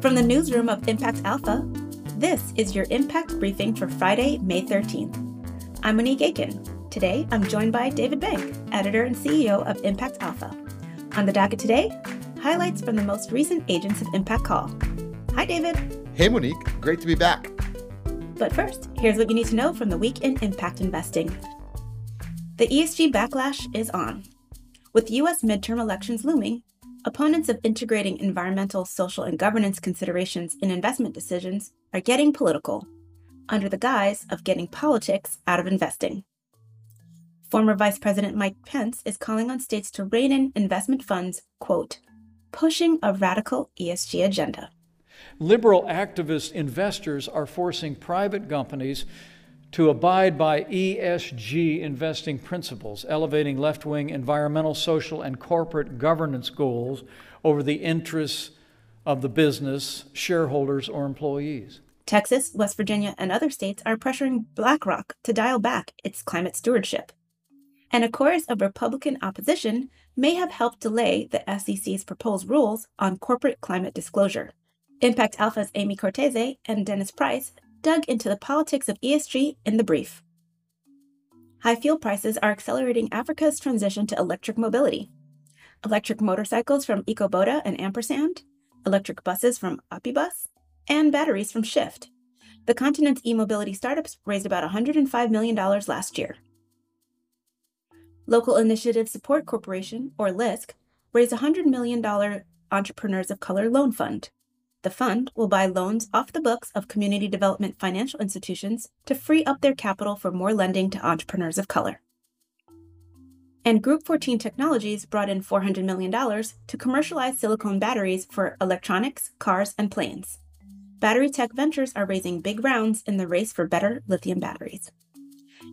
From the newsroom of Impact Alpha, this is your Impact Briefing for Friday, May 13th. I'm Monique Aiken. Today, I'm joined by David Bank, editor and CEO of Impact Alpha. On the docket today, highlights from the most recent Agents of Impact call. Hi, David. Hey, Monique. Great to be back. But first, here's what you need to know from the week in impact investing. The ESG backlash is on. With U.S. midterm elections looming, opponents of integrating environmental, social, and governance considerations in investment decisions are getting political, under the guise of getting politics out of investing. Former Vice President Mike Pence is calling on states to rein in investment funds, quote, pushing a radical ESG agenda. Liberal activist investors are forcing private companies to abide by ESG investing principles, elevating left wing environmental, social, and corporate governance goals over the interests of the business, shareholders, or employees. Texas, West Virginia, and other states are pressuring BlackRock to dial back its climate stewardship. And a chorus of Republican opposition may have helped delay the SEC's proposed rules on corporate climate disclosure. Impact Alpha's Amy Cortese and Dennis Price dug into the politics of ESG in the brief. High fuel prices are accelerating Africa's transition to electric mobility. Electric motorcycles from EcoBoda and Ampersand, electric buses from Opibus, and batteries from Shift. The continent's e mobility startups raised about $105 million last year. Local Initiative Support Corporation, or LISC, raised a $100 million Entrepreneurs of Color Loan Fund. The fund will buy loans off the books of community development financial institutions to free up their capital for more lending to entrepreneurs of color. And Group 14 Technologies brought in $400 million to commercialize silicon batteries for electronics, cars, and planes. Battery Tech Ventures are raising big rounds in the race for better lithium batteries.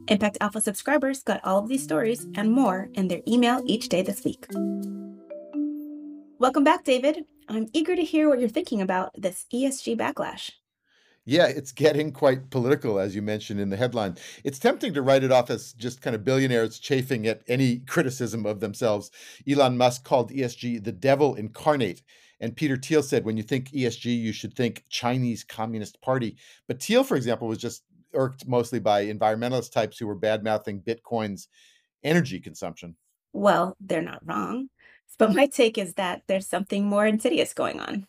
Impact Alpha subscribers got all of these stories and more in their email each day this week. Welcome back, David. I'm eager to hear what you're thinking about this ESG backlash. Yeah, it's getting quite political, as you mentioned in the headline. It's tempting to write it off as just kind of billionaires chafing at any criticism of themselves. Elon Musk called ESG the devil incarnate. And Peter Thiel said, when you think ESG, you should think Chinese Communist Party. But Thiel, for example, was just irked mostly by environmentalist types who were bad mouthing Bitcoin's energy consumption. Well, they're not wrong. But my take is that there's something more insidious going on.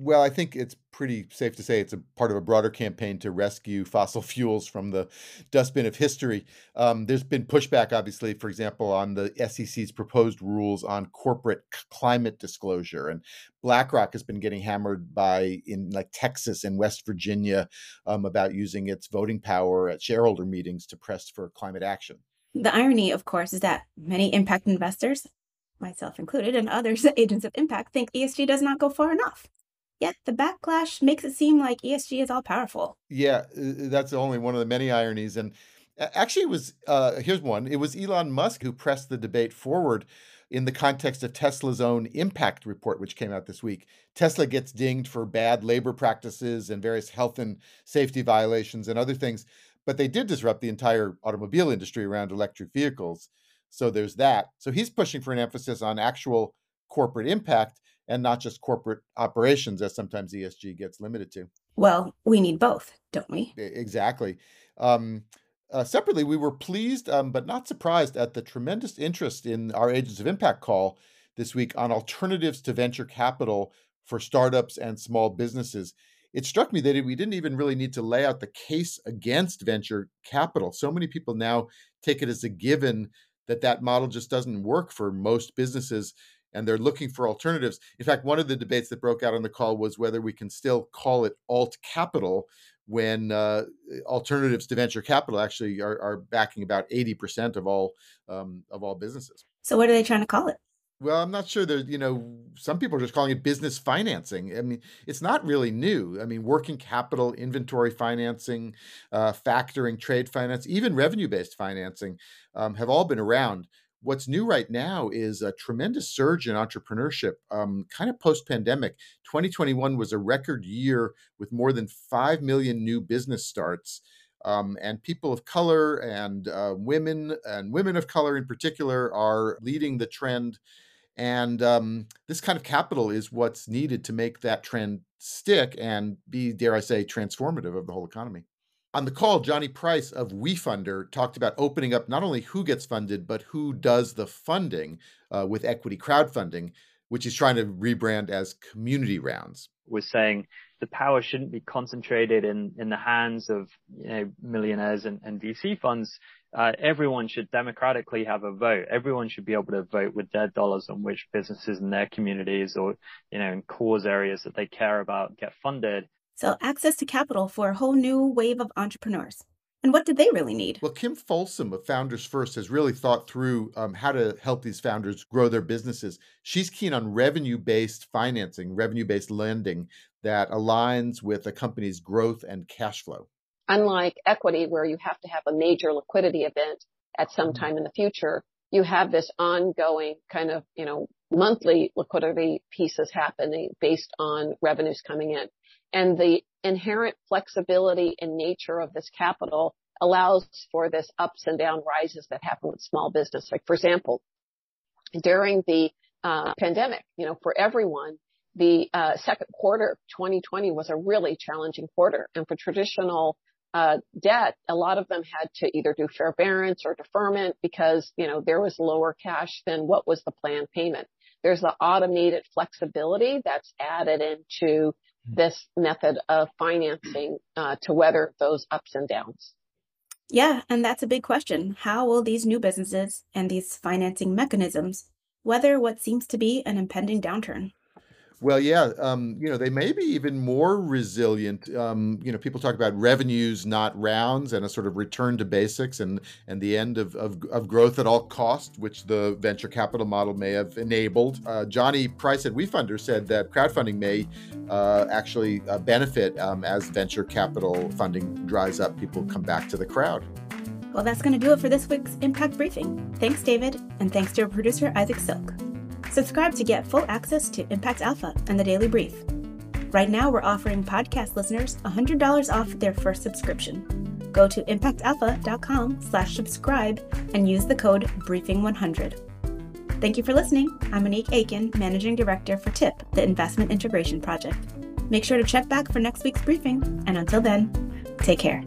Well, I think it's pretty safe to say it's a part of a broader campaign to rescue fossil fuels from the dustbin of history. Um, there's been pushback, obviously, for example, on the SEC's proposed rules on corporate climate disclosure, and BlackRock has been getting hammered by in like Texas and West Virginia um, about using its voting power at shareholder meetings to press for climate action. The irony, of course, is that many impact investors myself included, and others agents of impact think ESG does not go far enough. Yet the backlash makes it seem like ESG is all powerful. Yeah, that's only one of the many ironies. And actually, it was uh, here's one it was Elon Musk who pressed the debate forward in the context of Tesla's own impact report, which came out this week. Tesla gets dinged for bad labor practices and various health and safety violations and other things, but they did disrupt the entire automobile industry around electric vehicles. So there's that. So he's pushing for an emphasis on actual corporate impact and not just corporate operations, as sometimes ESG gets limited to. Well, we need both, don't we? Exactly. Um, uh, separately, we were pleased um, but not surprised at the tremendous interest in our Agents of Impact call this week on alternatives to venture capital for startups and small businesses. It struck me that we didn't even really need to lay out the case against venture capital. So many people now take it as a given that that model just doesn't work for most businesses and they're looking for alternatives. In fact, one of the debates that broke out on the call was whether we can still call it alt capital when uh, alternatives to venture capital actually are, are backing about 80% of all um, of all businesses. So what are they trying to call it? Well, I'm not sure. There's, you know, some people are just calling it business financing. I mean, it's not really new. I mean, working capital, inventory financing, uh, factoring, trade finance, even revenue based financing um, have all been around. What's new right now is a tremendous surge in entrepreneurship, um, kind of post pandemic. 2021 was a record year with more than 5 million new business starts. Um, and people of color and uh, women and women of color in particular are leading the trend And um, this kind of capital is what's needed to make that trend stick and be, dare I say, transformative of the whole economy. On the call, Jonny Price of WeFunder talked about opening up not only who gets funded, but who does the funding uh, with equity crowdfunding, which he's trying to rebrand as community rounds. We're saying the power shouldn't be concentrated in, in the hands of you know, millionaires and, and VC funds. Uh, everyone should democratically have a vote. Everyone should be able to vote with their dollars on which businesses in their communities or, you know, in cause areas that they care about get funded. So access to capital for a whole new wave of entrepreneurs. And what did they really need? Well, Kim Folsom of Founders First has really thought through um, how to help these founders grow their businesses. She's keen on revenue based financing, revenue based lending that aligns with a company's growth and cash flow. Unlike equity, where you have to have a major liquidity event at some mm-hmm. time in the future, you have this ongoing kind of, you know, monthly liquidity pieces happening based on revenues coming in. And the inherent flexibility and nature of this capital allows for this ups and down rises that happen with small business. Like for example, during the uh, pandemic, you know, for everyone, the uh, second quarter of 2020 was a really challenging quarter. And for traditional uh, debt, a lot of them had to either do forbearance or deferment because, you know, there was lower cash than what was the planned payment. There's the automated flexibility that's added into this method of financing uh, to weather those ups and downs. Yeah, and that's a big question. How will these new businesses and these financing mechanisms weather what seems to be an impending downturn? Well, yeah, um, you know, they may be even more resilient. Um, you know, people talk about revenues, not rounds, and a sort of return to basics and and the end of, of, of growth at all cost, which the venture capital model may have enabled. Uh, Jonny Price at WeFunder said that crowdfunding may uh, actually uh, benefit um, as venture capital funding dries up. People come back to the crowd. Well, that's going to do it for this week's Impact Briefing. Thanks, David, and thanks to our producer, Isaac Silk. Subscribe to get full access to Impact Alpha and the Daily Brief. Right now, we're offering podcast listeners $100 off their first subscription. Go to impactalpha.com slash subscribe and use the code BRIEFING100. Thank you for listening. I'm Monique Aiken, Managing Director for TIP, the Investment Integration Project. Make sure to check back for next week's briefing, and until then, take care.